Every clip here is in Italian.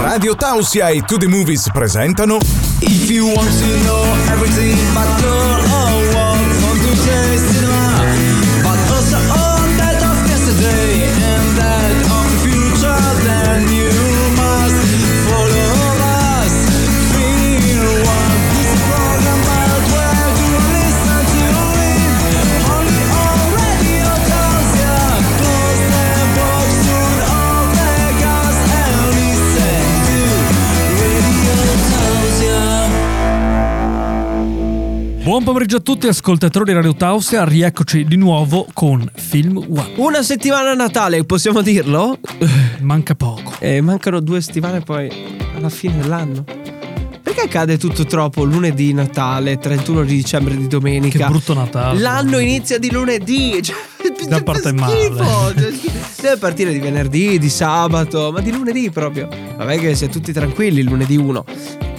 Radio Tausia e To The Movies presentano If you want to know everything about girl or what from today's Buon pomeriggio a tutti ascoltatori di Radio Tausia, rieccoci di nuovo con Film One. Una settimana a Natale, possiamo dirlo? Manca poco. E mancano due settimane poi alla fine dell'anno. Perché accade tutto troppo lunedì, Natale, 31 di dicembre di domenica? Che brutto Natale. L'anno inizia di lunedì. Cioè, Da cioè, parte male. cioè. Deve partire di venerdì, di sabato, ma di lunedì proprio. Vabbè che si è tutti tranquilli il lunedì 1.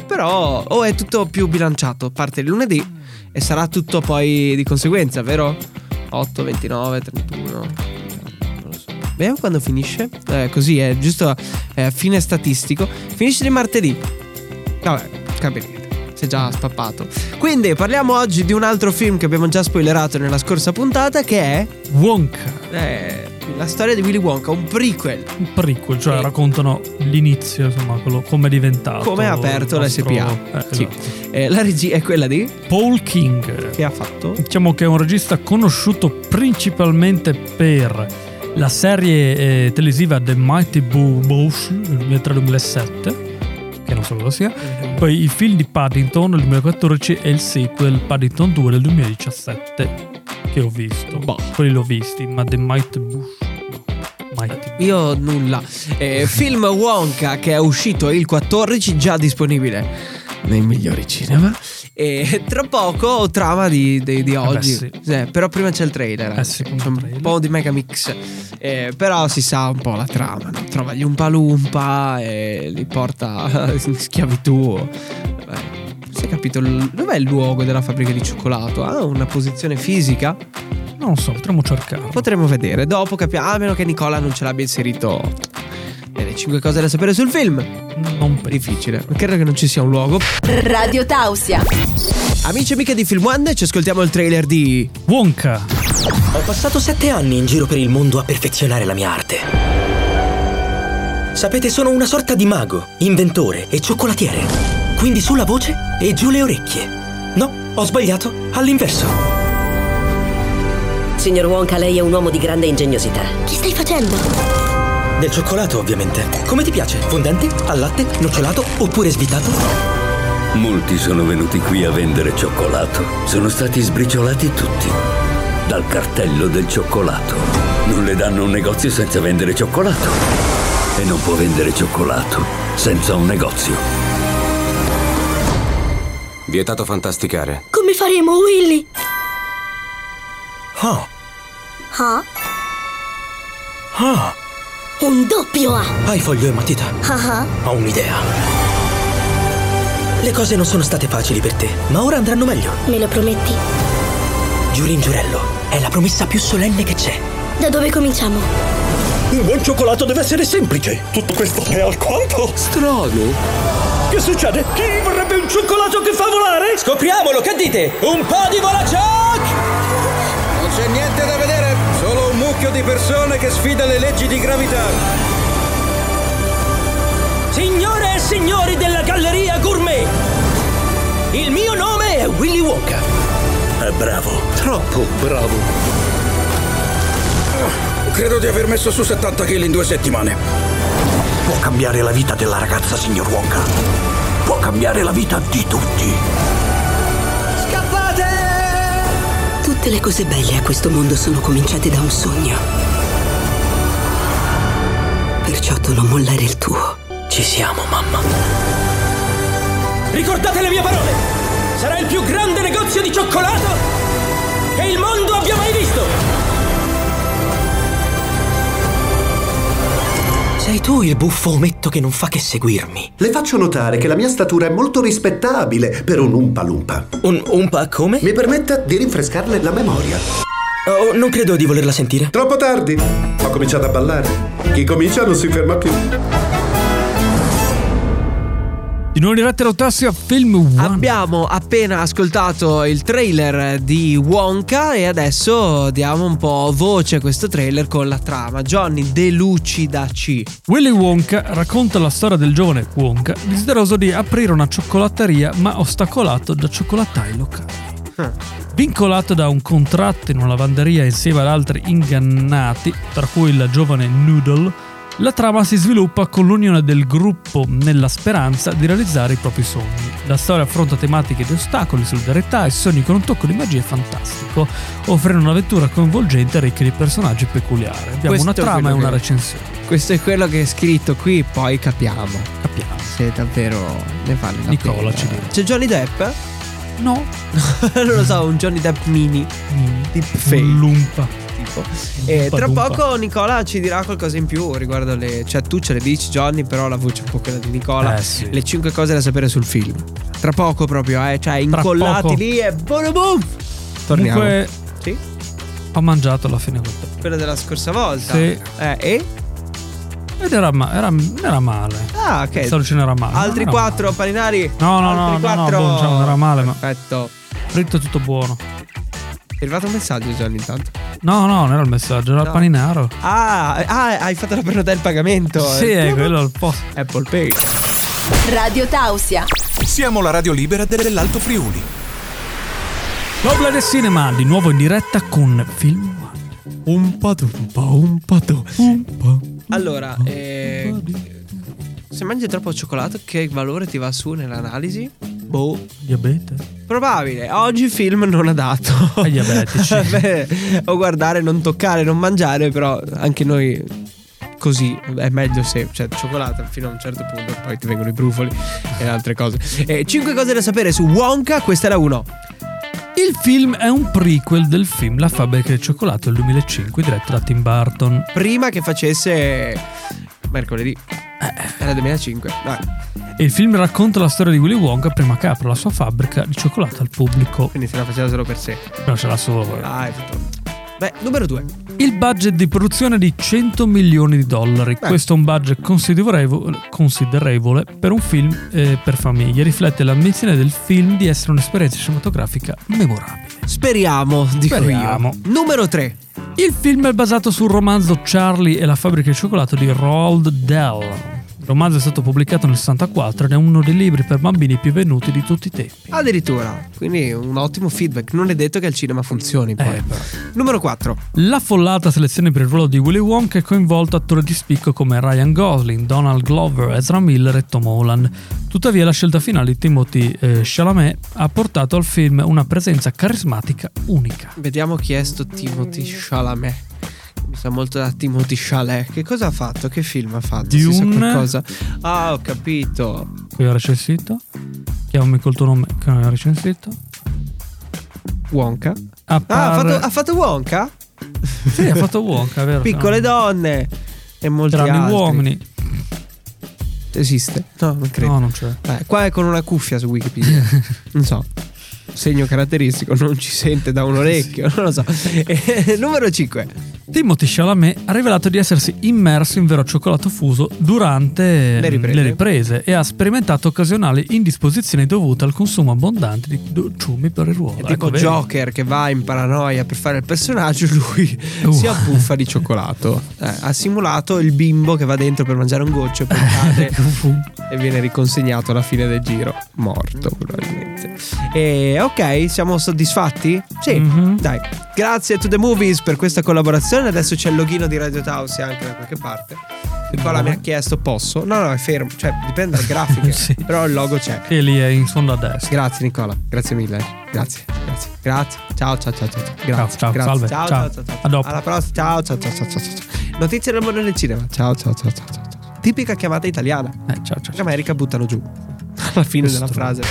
Però o è tutto più bilanciato, parte il lunedì e sarà tutto poi di conseguenza, vero? 8, 29, 31. Non lo so. Vediamo quando finisce. Eh, così è giusto eh, fine statistico. Finisce di martedì. Vabbè, capirete. Si è già spappato. Quindi parliamo oggi di un altro film che abbiamo già spoilerato nella scorsa puntata, che è Wonka, eh, la storia di Willy Wonka, un prequel. un prequel, cioè Sì. raccontano l'inizio, insomma, quello come è diventato. Come ha aperto nostro- SPA. Eh, Sì. esatto. Eh, la regia è quella di. Paul King. Che ha fatto? Diciamo che è un regista conosciuto principalmente per la serie eh, televisiva The Mighty Boo Bush del 2007, che non so cosa sia. Poi il film di Paddington del 2014 e il sequel Paddington 2 del 2017 che ho visto. Boh. Quelli l'ho visti, ma The. Mighty Bush. Io nulla. Eh, film Wonka che è uscito il 14, già disponibile nei migliori cinema. E tra poco trama di, di- di oggi. sì. Eh, però prima c'è il trailer. Eh sì, C'è un trailer. po' di megamix. Eh, però si sa un po' la trama. No? Trova gli Umpa Lumpa e li porta in schiavitù. Eh, si è capito dov'è il luogo della fabbrica di cioccolato? Ha una posizione fisica? Non so, potremmo cercarlo. Potremmo vedere. Dopo capiamo. A meno che Nicola non ce l'abbia inserito nelle 5 cose da sapere sul film. Non. Difficile. Credo che non ci sia un luogo. Radio Tausia. Amici e amiche di Film One, ci ascoltiamo il trailer di. Wonka. Ho passato sette anni in giro per il mondo a perfezionare la mia arte. Sapete, sono una sorta di mago, inventore e cioccolatiere. Quindi sulla voce e giù le orecchie. No, ho sbagliato, all'inverso. Signor Wonka, lei è un uomo di grande ingegnosità. Che stai facendo? Del cioccolato, ovviamente. Come ti piace? Fondente? Al latte? Nocciolato? Oppure svitato? Molti sono venuti qui a vendere cioccolato. Sono stati sbriciolati tutti. Dal cartello del cioccolato. Non le danno un negozio senza vendere cioccolato. E non può vendere cioccolato senza un negozio. Vietato fantasticare. Come faremo, Willy? Oh, Ah? ah, Un doppio A. hai foglio e matita. Ah. Ho un'idea. Le cose non sono state facili per te, ma ora andranno meglio. Me lo prometti? Giuri in giurello, è la promessa più solenne che c'è. Da dove cominciamo? Un buon cioccolato deve essere semplice. Tutto questo è alquanto Strano. Che succede? Chi vorrebbe un cioccolato che fa volare? Scopriamolo, che dite? Un po' di volacioc! Non c'è niente mucchio di persone che sfida le leggi di gravità. Signore e signori della Galleria Gourmet, il mio nome è Willy Wonka. È bravo. Troppo bravo. Credo di aver messo su 70 kg in due settimane. Può cambiare la vita della ragazza, signor Wonka. Può cambiare la vita di tutti. Tutte le cose belle a questo mondo sono cominciate da un sogno. Perciò tu non mollare il tuo. Ci siamo, mamma. Ricordate le mie parole! Sarà il più grande negozio di cioccolato Sei tu il buffo ometto che non fa che seguirmi. Le faccio notare che la mia statura è molto rispettabile per un Umpa Lumpa. Un umpa come? Mi permetta di rinfrescarle la memoria. Oh, non credo di volerla sentire. Troppo tardi. Ho cominciato a ballare. Chi comincia non si ferma più. Non dirette rotassi a Film One. Abbiamo appena ascoltato il trailer di Wonka e adesso diamo un po' voce a questo trailer con la trama. Johnny, delucidaci. Willy Wonka racconta la storia del giovane Wonka desideroso di aprire una cioccolateria ma ostacolato da cioccolattai locali. Vincolato da un contratto in una lavanderia insieme ad altri ingannati, tra cui il giovane Noodle, la trama si sviluppa con l'unione del gruppo nella speranza di realizzare i propri sogni. La storia affronta tematiche di ostacoli, solidarietà e sogni con un tocco di magia fantastico, offrendo un'avventura coinvolgente e ricca di personaggi peculiari. Abbiamo Questo una trama e una che- recensione. Questo è quello che è scritto qui, poi capiamo Capiamo. se davvero ne vale la Nicola pena. ci dirà. C'è Johnny Depp? No. non lo so, un Johnny Depp mini. Deepfake. Un lumpa. Tipo. E tra poco Nicola ci dirà qualcosa in più riguardo le. Cioè, tu ce le dici, Johnny, però la voce è un po' quella di Nicola. Eh, sì. Le 5 cose da sapere sul film. Tra poco proprio, eh. Cioè, incollati lì e boom boom. Torniamo. Comunque Sì? ho mangiato alla fine tè. Quella della scorsa volta. Sì. Eh, e? Ed era, ma- era, era male. Ah, ok. Questa lucina era male. Altri quattro paninari. No, no, no, Altri no, no, quattro. boh, cioè, non era male, ma- Perfetto. male. Fritto tutto buono. È arrivato un messaggio, Johnny, intanto. No, no, non era il messaggio, era il No. paninaro. Ah, ah, hai fatto la prenota del pagamento. Sì, è quello al posto. Apple Pay. Radio Tausia. Siamo la radio libera dell'Alto Friuli. Nobile Cinema, di nuovo in diretta con Film One. Un pato, un po', un pato. Allora, eh, se mangi troppo cioccolato, che valore ti va su nell'analisi? Boh, Diabete. probabile. Oggi il film non ha dato. Ai diabetici. Beh, o guardare, non toccare, non mangiare, però anche noi così è meglio se cioè cioccolato fino a un certo punto poi ti vengono i brufoli e altre cose. E 5 cose da sapere su Wonka, questa la 1. Il film è un prequel del film La fabbrica del cioccolato del 2005 diretto da Tim Burton. Prima che facesse mercoledì. Era 2005. Dai. E il film racconta la storia di Willy Wonka prima che apra la sua fabbrica di cioccolato al pubblico. Quindi se la faceva solo per sé. Però ce l'ha solo. Dai, tutto. Beh, numero 2. Il budget di produzione è di 100 milioni di dollari. Beh. Questo è un budget considerevole, considerevole per un film eh, per famiglie. Riflette l'ambizione del film di essere un'esperienza cinematografica memorabile. Speriamo, dico Speriamo. io. Numero 3. Il film è basato sul romanzo Charlie e la fabbrica di cioccolato di Roald Dahl. Il romanzo è stato pubblicato nel 64 ed è uno dei libri per bambini più venuti di tutti i tempi. Addirittura. Quindi un ottimo feedback. Non è detto che al cinema funzioni poi. Eh. Numero 4. L'affollata selezione per il ruolo di Willy Wonka ha coinvolto attori di spicco come Ryan Gosling, Donald Glover, Ezra Miller e Tom Holland. Tuttavia la scelta finale di Timothy eh, Chalamet ha portato al film una presenza carismatica unica. Vediamo chi è sto Timothy Chalamet. Mi sa molto da Timothy Chalamet. Che cosa ha fatto? Che film ha fatto? Sa Dune. Ah, ho capito. Qui ho recensito. Chiamami col tuo nome che non ho recensito. Wonka. Ah, Appare... ha fatto, ha fatto Wonka? Sì, ha fatto Wonka, vero? Piccole donne. E molti Tranne altri. uomini. Esiste? No, non credo. No, non c'è. Eh, qua è con una cuffia su Wikipedia. non so. Segno caratteristico, non ci sente da un orecchio, non lo so. Eh, numero 5. Timothy Chalamet ha rivelato di essersi immerso in vero cioccolato fuso durante Le riprese. riprese e ha sperimentato occasionali indisposizioni dovute al consumo abbondante di dolciumi per il ruolo. È tipo Ecco? Joker che va in paranoia per fare il personaggio, lui Uh. si abbuffa di cioccolato. Eh, ha simulato il bimbo che va dentro per mangiare un goccio poi cade e viene riconsegnato alla fine del giro. Morto, probabilmente. E ok, siamo soddisfatti? Sì, Mhm. dai. Grazie a To The Movies per questa collaborazione. Adesso c'è il login di Radio Tausia anche da qualche parte. Nicola mi ha chiesto, posso? No, no, è fermo. Cioè, dipende dalle grafiche. Sì. Però il logo c'è. E lì è in fondo a destra. Grazie Nicola, grazie mille. Grazie, grazie, grazie. Ciao, ciao, ciao, ciao. ciao. Grazie, ciao, grazie. salve, Ciao, ciao. ciao, ciao, ciao. A dopo. Alla prossima. Ciao, ciao, ciao, ciao, ciao, ciao. Notizie del mondo del cinema. Ciao, ciao, ciao, ciao, ciao. ciao. Tipica chiamata italiana. Eh, ciao, ciao. In America buttano giù. Alla fine della frase.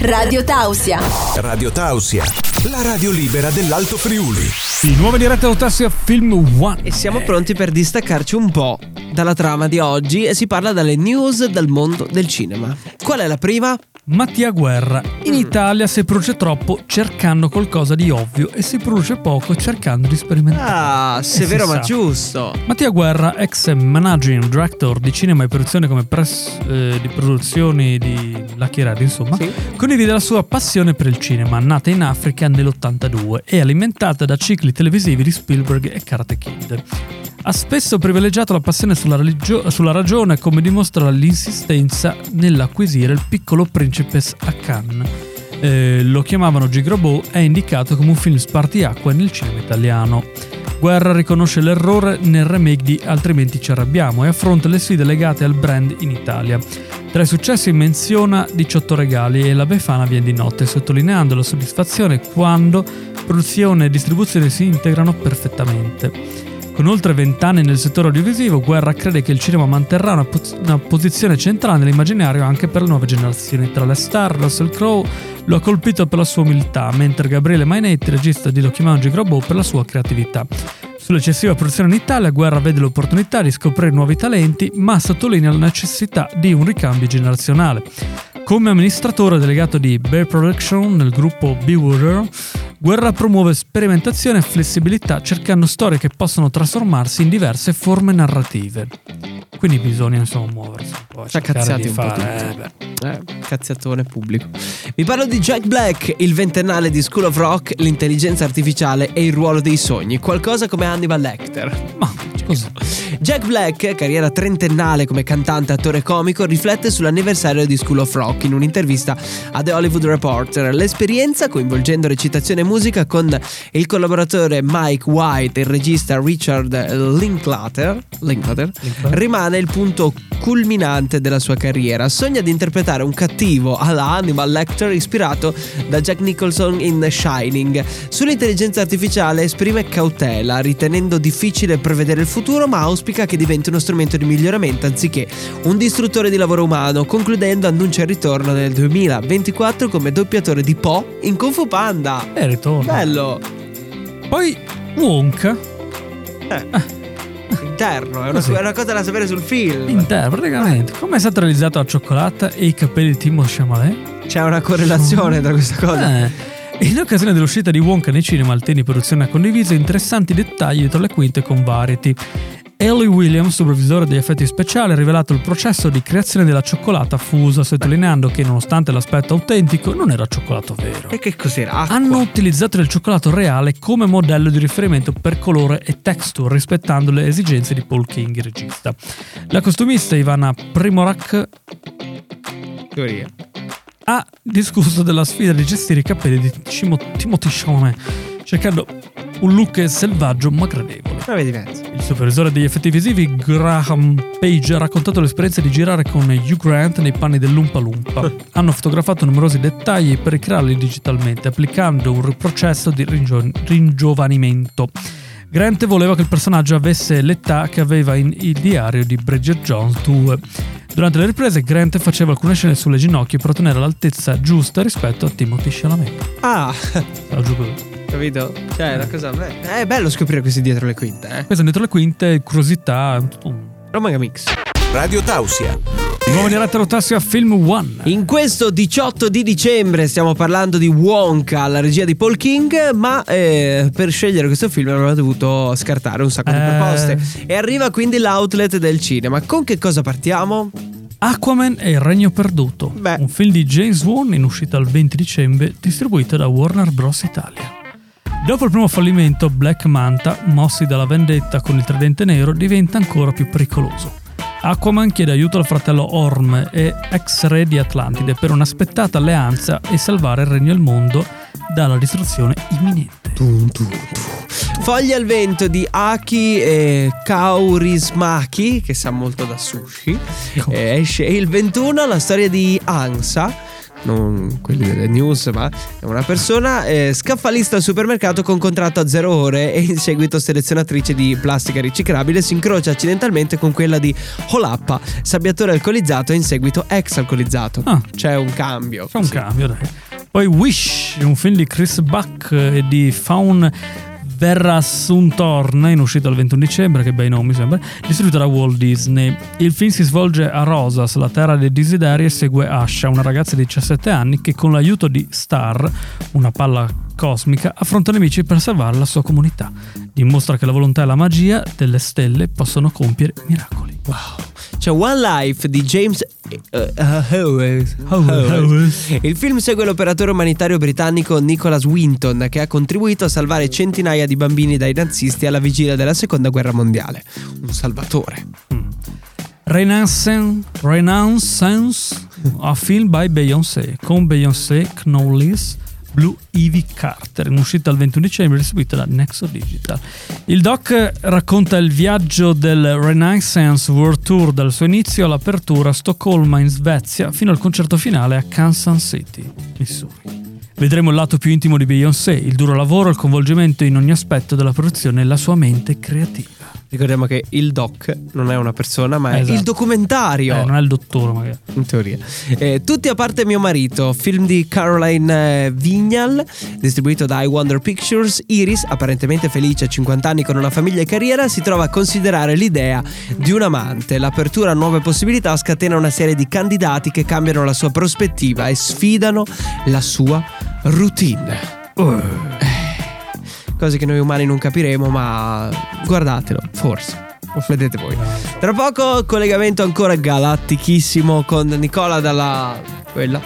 Radio Tausia. Radio Tausia, la radio libera dell'Alto Friuli. Di nuovo diretta da Tassia Film One. E siamo pronti per distaccarci un po' dalla trama di oggi e si parla dalle news dal mondo del cinema. Qual è la prima? Mattia Guerra. In Italia si produce troppo cercando qualcosa di ovvio e si produce poco cercando di sperimentare. Ah, severo si ma sa. giusto. Mattia Guerra, ex managing director di cinema e produzione come press eh, di produzioni di Lucky Radio, insomma, condivide la sua passione per il cinema, nata in Africa nell'82 e alimentata da cicli televisivi di Spielberg e Karate Kid. Ha spesso privilegiato la passione sulla, religio- sulla ragione, come dimostra l'insistenza nell'acquisire il piccolo principes a Cannes. Eh, lo chiamavano Gigrobò, è indicato come un film spartiacque nel cinema italiano. Guerra riconosce l'errore nel remake di Altrimenti ci arrabbiamo e affronta le sfide legate al brand in Italia. Tra i successi menziona 18 regali e la Befana viene di notte, sottolineando la soddisfazione quando produzione e distribuzione si integrano perfettamente. Con oltre vent'anni nel settore audiovisivo, Guerra crede che il cinema manterrà una, poz- una posizione centrale nell'immaginario anche per le nuove generazioni. Tra le star, Russell Crowe lo ha colpito per la sua umiltà, mentre Gabriele Mainetti, regista di chiamavano Gigrobò, per la sua creatività. Sull'eccessiva produzione in Italia, Guerra vede l'opportunità di scoprire nuovi talenti, ma sottolinea la necessità di un ricambio generazionale. Come amministratore delegato di Bear Production nel gruppo Bewater, Guerra promuove sperimentazione e flessibilità cercando storie che possono trasformarsi in diverse forme narrative. Quindi bisogna insomma muoversi un po'. Ci ha cazziati un po' fare- tutti. eh. Eh, cazziatone pubblico. Vi parlo di Jack Black, il ventennale di School of Rock, l'intelligenza artificiale e il ruolo dei sogni. Qualcosa come Hannibal Lecter. Ma così. Jack Black, carriera trentennale come cantante, attore e comico, riflette sull'anniversario di School of Rock in un'intervista a The Hollywood Reporter. L'esperienza, coinvolgendo recitazione e musica con il collaboratore Mike White e il regista Richard Linklater, Linklater, rimane il punto culminante della sua carriera. Sogna di interpretare un cattivo alla Hannibal Lecter ispirato da Jack Nicholson in Shining. Sull'intelligenza artificiale esprime cautela, ritenendo difficile prevedere il futuro, ma auspica che diventi uno strumento di miglioramento anziché un distruttore di lavoro umano, concludendo annuncia il ritorno nel 2024 come doppiatore di Po in Kung Fu Panda. E ritorno. Bello. Poi Wonka, Interno, è una, è una cosa da sapere sul film. Inter, praticamente. Come è stato realizzato la cioccolata e i capelli di Timo Chalamet? C'è una correlazione tra questa cosa. Eh. In occasione dell'uscita di Wonka nei cinema, Alteni Produzione ha condiviso interessanti dettagli dietro le quinte con Variety. Ellie Williams, supervisore degli effetti speciali, ha rivelato il processo di creazione della cioccolata fusa, sottolineando che nonostante l'aspetto autentico non era cioccolato vero. E che cos'era? Acqua. Hanno utilizzato il cioccolato reale come modello di riferimento per colore e texture, rispettando le esigenze di Paul King, regista. La costumista Ivana Primorak Teoria. Ha discusso della sfida di gestire i capelli di Timo- Timothy Chalamet, cercando un look selvaggio ma gradevole. Il supervisore degli effetti visivi Graham Page ha raccontato l'esperienza di girare con Hugh Grant nei panni dell'Umpa Lumpa. Hanno fotografato numerosi dettagli per ricrearli digitalmente, applicando un processo di ringio- ringiovanimento. Grant voleva che il personaggio avesse l'età che aveva in Il diario di Bridget Jones 2. Durante le riprese Grant faceva alcune scene sulle ginocchia per ottenere l'altezza giusta rispetto a Timothy Chalamet. Ah, Stavo giù così. capito? Cioè, è una cosa. beh, È bello scoprire questi dietro le quinte, eh. Questo dietro le quinte, curiosità, tutto un Romanga Mix. Radio Tausia. Nuova diretta rotassia Film One. In questo 18 di dicembre stiamo parlando di Wonka, la regia di Paul King, ma eh, per scegliere questo film avremmo dovuto scartare un sacco di Eh. proposte. E arriva quindi l'outlet del cinema. Con che cosa partiamo? Aquaman e il Regno Perduto. Beh. Un film di James Wan in uscita il 20 dicembre, distribuito da Warner Bros. Italia. Dopo il primo fallimento, Black Manta, mossi dalla vendetta con il tridente nero, diventa ancora più pericoloso. Aquaman chiede aiuto al fratello Orm e ex re di Atlantide per un'aspettata alleanza e salvare il regno e il mondo dalla distruzione imminente. Foglie al vento di Aki e Kaurismaki, che sa molto da sushi. Eh, esce il 21 la storia di Ansa. Non quelli delle news, ma è una persona eh, scaffalista al supermercato con contratto a zero ore e in seguito selezionatrice di plastica riciclabile si incrocia accidentalmente con quella di Holappa, sabbiatore alcolizzato e in seguito ex alcolizzato. Ah. C'è un cambio. C'è un cambio, dai. Poi Wish, un film di Chris Buck e di Fawn Verrà Assuntorn, in uscita il 21 dicembre, che bei nomi mi sembra, distribuito da Walt Disney. Il film si svolge a Rosas, la terra dei desideri, e segue Asha, una ragazza di 17 anni che con l'aiuto di Star, una palla cosmica, affronta nemici per salvare la sua comunità. Dimostra che la volontà e la magia delle stelle possono compiere miracoli. Wow. C'è One Life di James uh, Howes. Howes. Il film segue l'operatore umanitario britannico Nicholas Winton che ha contribuito a salvare centinaia di bambini dai nazisti alla vigilia della seconda guerra mondiale. Un salvatore. Renaissance, Renaissance a film by Beyoncé, con Beyoncé, Knowles, Blue Ivy Carter, in uscita il 21 dicembre, distribuito da Nexo Digital. Il doc racconta il viaggio del Renaissance World Tour dal suo inizio all'apertura a Stoccolma in Svezia fino al concerto finale a Kansas City, Missouri. Vedremo il lato più intimo di Beyoncé, il duro lavoro, il coinvolgimento in ogni aspetto della produzione e la sua mente creativa. Ricordiamo che il doc non è una persona, ma è Esatto. il documentario. Eh, non è il dottore, magari. In teoria. Eh, tutti a parte mio marito, film di Caroline eh, Vignal, distribuito da I Wonder Pictures. Iris, apparentemente felice a 50 anni con una famiglia e carriera, si trova a considerare l'idea di un amante. L'apertura a nuove possibilità scatena una serie di candidati che cambiano la sua prospettiva e sfidano la sua routine. Eh, Cose che noi umani non capiremo, ma guardatelo, forse. Vedete voi. Tra poco collegamento ancora galattichissimo con Nicola dalla... quella,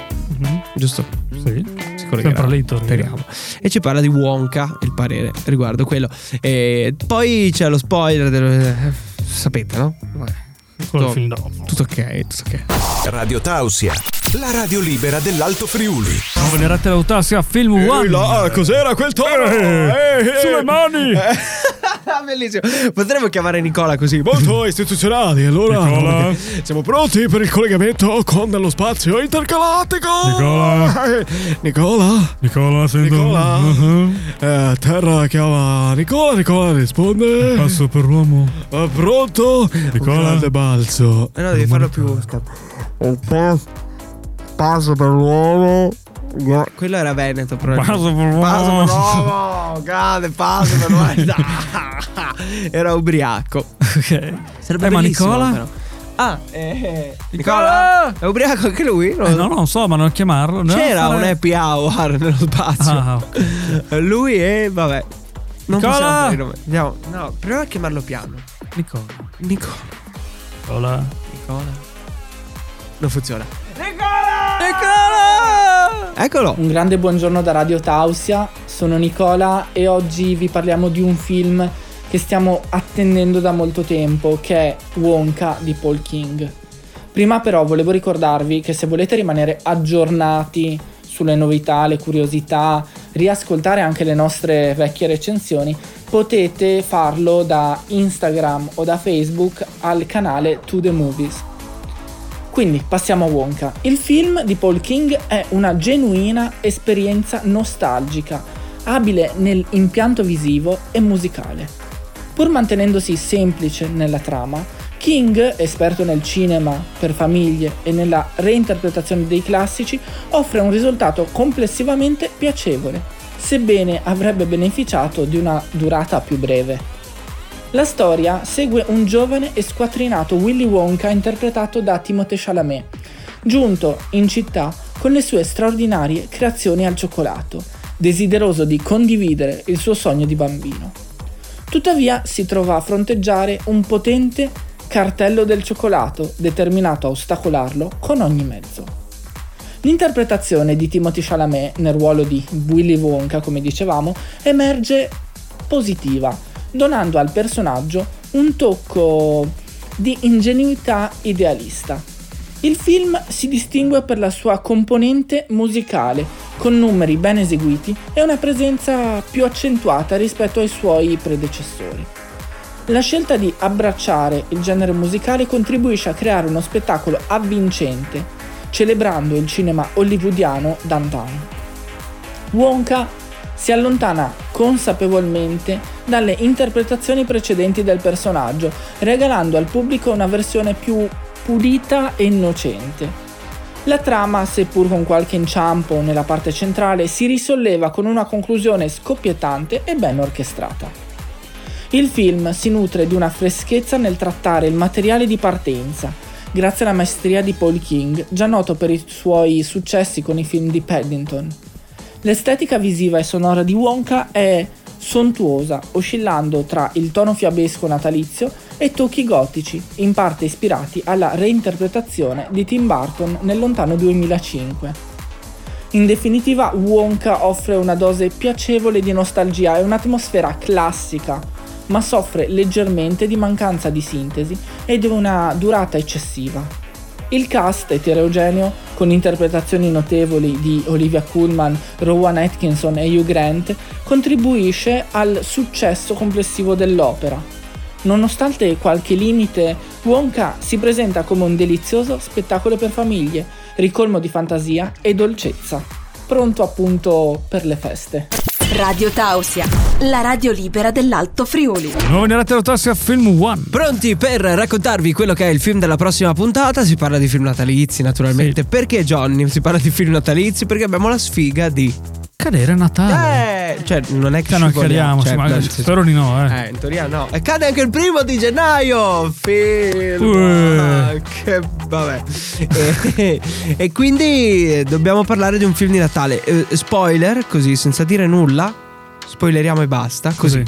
giusto? Sì. Sempre lì tornerà. Speriamo. E ci parla di Wonka, il parere riguardo quello. E poi c'è lo spoiler del... eh, Sapete, no? Vabbè. Dopo. Tutto ok, tutto ok. Radio Tausia, la radio libera dell'Alto Friuli. Venerate l'autassia Film One. ah, cos'era quel tono? Sulle mani! Bellissimo. Potremmo chiamare Nicola così, molto istituzionali. Allora, Nicola? siamo pronti per il collegamento con lo spazio intergalattico. Nicola? Eh, Nicola? Nicola, sento. Nicola? Uh-huh. Eh, terra chiama Nicola. Nicola risponde. Passo per l'uomo. Eh, pronto? Nicola? Un grande balzo. Eh no, devi farlo più. Un passo per l'uomo. Quello era Veneto, però. Passo per l'uomo. Passo per l'uomo. Grande passo per l'uomo. era ubriaco. Ok. Sarebbe Eh, ma Nicola? però. Ah, eh, Nicola? Nicola? È ubriaco anche lui? Eh, no, non so, ma non chiamarlo. A C'era fare- un happy hour nello spazio. Ah, ok. Lui e vabbè. Non Nicola? Andiamo. No, proviamo a chiamarlo piano. Nicola. Nicola. Nicola. Nicola. Non funziona. Nicola! Eccolo. Un grande buongiorno da Radio Tausia, sono Nicola e oggi vi parliamo di un film che stiamo attendendo da molto tempo, che è Wonka di Paul King. Prima però volevo ricordarvi che se volete rimanere aggiornati sulle novità, le curiosità, riascoltare anche le nostre vecchie recensioni, potete farlo da Instagram o da Facebook al canale To The Movies. Quindi passiamo a Wonka. Il film di Paul King è una genuina esperienza nostalgica, abile nell'impianto visivo e musicale. Pur mantenendosi semplice nella trama, King, esperto nel cinema per famiglie e nella reinterpretazione dei classici, offre un risultato complessivamente piacevole, sebbene avrebbe beneficiato di una durata più breve. La storia segue un giovane e squattrinato Willy Wonka interpretato da Timothée Chalamet, giunto in città con le sue straordinarie creazioni al cioccolato, desideroso di condividere il suo sogno di bambino. Tuttavia si trova a fronteggiare un potente cartello del cioccolato determinato a ostacolarlo con ogni mezzo. L'interpretazione di Timothy Chalamet nel ruolo di Willy Wonka, come dicevamo, emerge positiva, donando al personaggio un tocco di ingenuità idealista. Il film si distingue per la sua componente musicale, con numeri ben eseguiti e una presenza più accentuata rispetto ai suoi predecessori. La scelta di abbracciare il genere musicale contribuisce a creare uno spettacolo avvincente, celebrando il cinema hollywoodiano d'antan. Wonka si allontana consapevolmente dalle interpretazioni precedenti del personaggio, regalando al pubblico una versione più pulita e innocente. La trama, seppur con qualche inciampo nella parte centrale, si risolleva con una conclusione scoppiettante e ben orchestrata. Il film si nutre di una freschezza nel trattare il materiale di partenza, grazie alla maestria di Paul King, già noto per i suoi successi con i film di Paddington. L'estetica visiva e sonora di Wonka è sontuosa, oscillando tra il tono fiabesco natalizio e tocchi gotici, in parte ispirati alla reinterpretazione di Tim Burton nel lontano 2005. In definitiva, Wonka offre una dose piacevole di nostalgia e un'atmosfera classica, ma soffre leggermente di mancanza di sintesi e di una durata eccessiva. Il cast eterogeneo, con interpretazioni notevoli di Olivia Colman, Rowan Atkinson e Hugh Grant, contribuisce al successo complessivo dell'opera. Nonostante qualche limite, Wonka si presenta come un delizioso spettacolo per famiglie, ricolmo di fantasia e dolcezza, pronto appunto per le feste. Radio Tausia, la radio libera dell'Alto Friuli. Nuovi nella Tausia Film One. Pronti per raccontarvi quello che è il film della prossima puntata? Si parla di film natalizi, naturalmente. Perché Johnny si parla di film natalizi? Perché abbiamo la sfiga di Cadere a Natale. Eh, cioè, non è che Cioè, non cadiamo, cioè, ma senso- spero di no, eh. Eh, in teoria no. E cade anche il primo di gennaio. Film. Uè. Ah, che vabbè. e, e quindi eh, dobbiamo parlare di un film di Natale. Eh, spoiler, così senza dire nulla. Spoileriamo e basta. Così.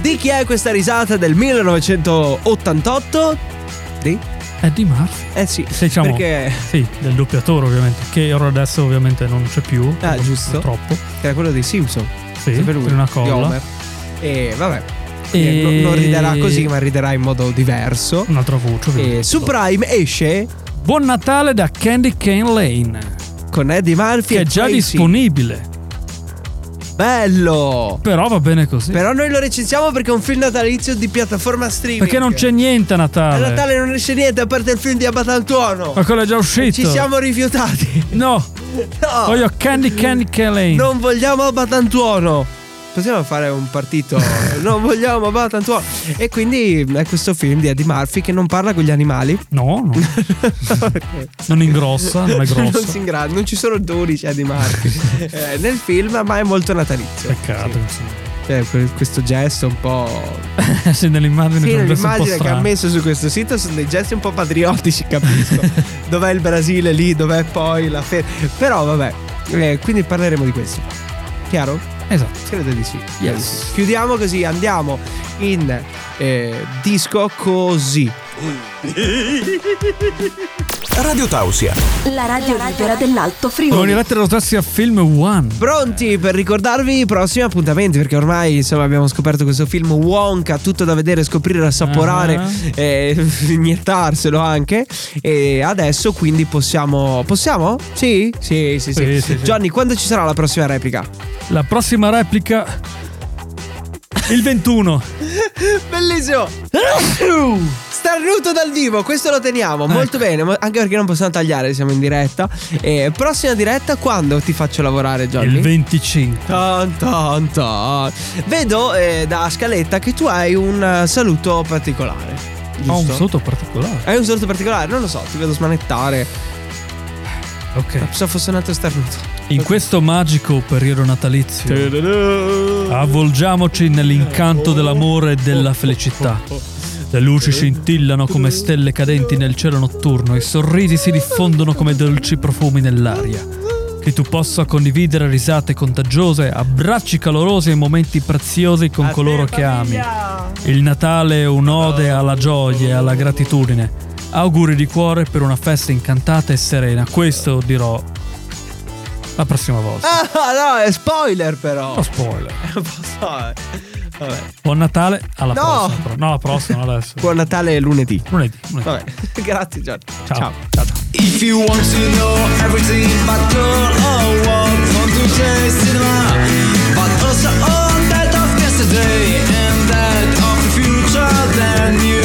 Di chi è questa risata del 1988? Di? Eddie Murphy. Eh sì. Diciamo, Perché Sì, del doppiatore ovviamente, che ora adesso ovviamente non c'è più. Ah, giusto. Purtroppo. che era quello dei Simpson. Sì, Sempre lui, per una colla. Homer. E vabbè. E- non, riderà così, ma riderà in modo diverso. Un'altra voce. E su Prime esce Buon Natale da Candy Cane Lane. con Eddie Murphy Che è già Tracy. disponibile. Bello! Però va bene così. Però noi lo recensiamo perché è un film natalizio di piattaforma streaming. Perché non c'è niente a A Natale. Natale non esce niente a parte il film di Abatantuono. Ma quello è già uscito. Ci siamo rifiutati. No, No. voglio Candy Candy Lane. Non vogliamo Abatantuono. Possiamo fare un partito. non vogliamo Abatantuono. E quindi è questo film di Eddie Murphy che non parla con gli animali. No, no. non ingrossa, non è non grosso. si ingranda, non ci sono durici Eddie Murphy eh, nel film, ma è molto natalizio. Peccato. Sì. Cioè, que- questo gesto un po'. Sì. sì, nell'immagine Sì, è un gesto un po' l'immagine che ha messo su questo sito sono dei gesti un po' patriottici, capisco. dov'è il Brasile lì, dov'è poi la fe. Però vabbè, eh, quindi parleremo di questo. Chiaro? Esatto. Credo di sì. Yes. Chiudiamo così, andiamo in eh, disco così. Radio Tausia. La radio libera dell'Alto Friuli. nella Tausia Film One. Pronti per ricordarvi i prossimi appuntamenti perché ormai insomma abbiamo scoperto questo film Wonka, tutto da vedere, scoprire, assaporare Ah. e inietarselo anche e adesso quindi possiamo possiamo? Sì? Sì, sì, sì. Sì, sì, sì. Johnny, quando ci sarà la prossima replica? La prossima replica. Il 21. Bellissimo! Starnuto dal vivo, questo lo teniamo molto Ecco. bene, mo- anche perché non possiamo tagliare, siamo in diretta. E prossima diretta quando ti faccio lavorare, Johnny? Il 25. Tan, tan, tan. Vedo eh, da scaletta che tu hai un eh, saluto particolare. Ho un giusto? saluto particolare. Hai un saluto particolare? Non lo so, ti vedo smanettare. Ok. Pensavo fosse nato starnuto. In questo magico periodo natalizio avvolgiamoci nell'incanto dell'amore e della felicità. Le luci scintillano come stelle cadenti nel cielo notturno, i sorrisi si diffondono come dolci profumi nell'aria. Che tu possa condividere risate contagiose, abbracci calorosi e momenti preziosi con coloro che ami. Il Natale è un'ode alla gioia e alla gratitudine. Auguri di cuore per una festa incantata e serena. Questo dirò la prossima volta. Ah, no, è spoiler però. Oh, spoiler. Vabbè. Buon Natale alla no! prossima. No, alla prossima adesso. Buon Natale lunedì. Lunedì. lunedì. Vabbè. Grazie Gian. Ciao. Ciao. ciao. ciao. If you want to know everything about girl or what on today's cinema But also all that of yesterday and that of the future then you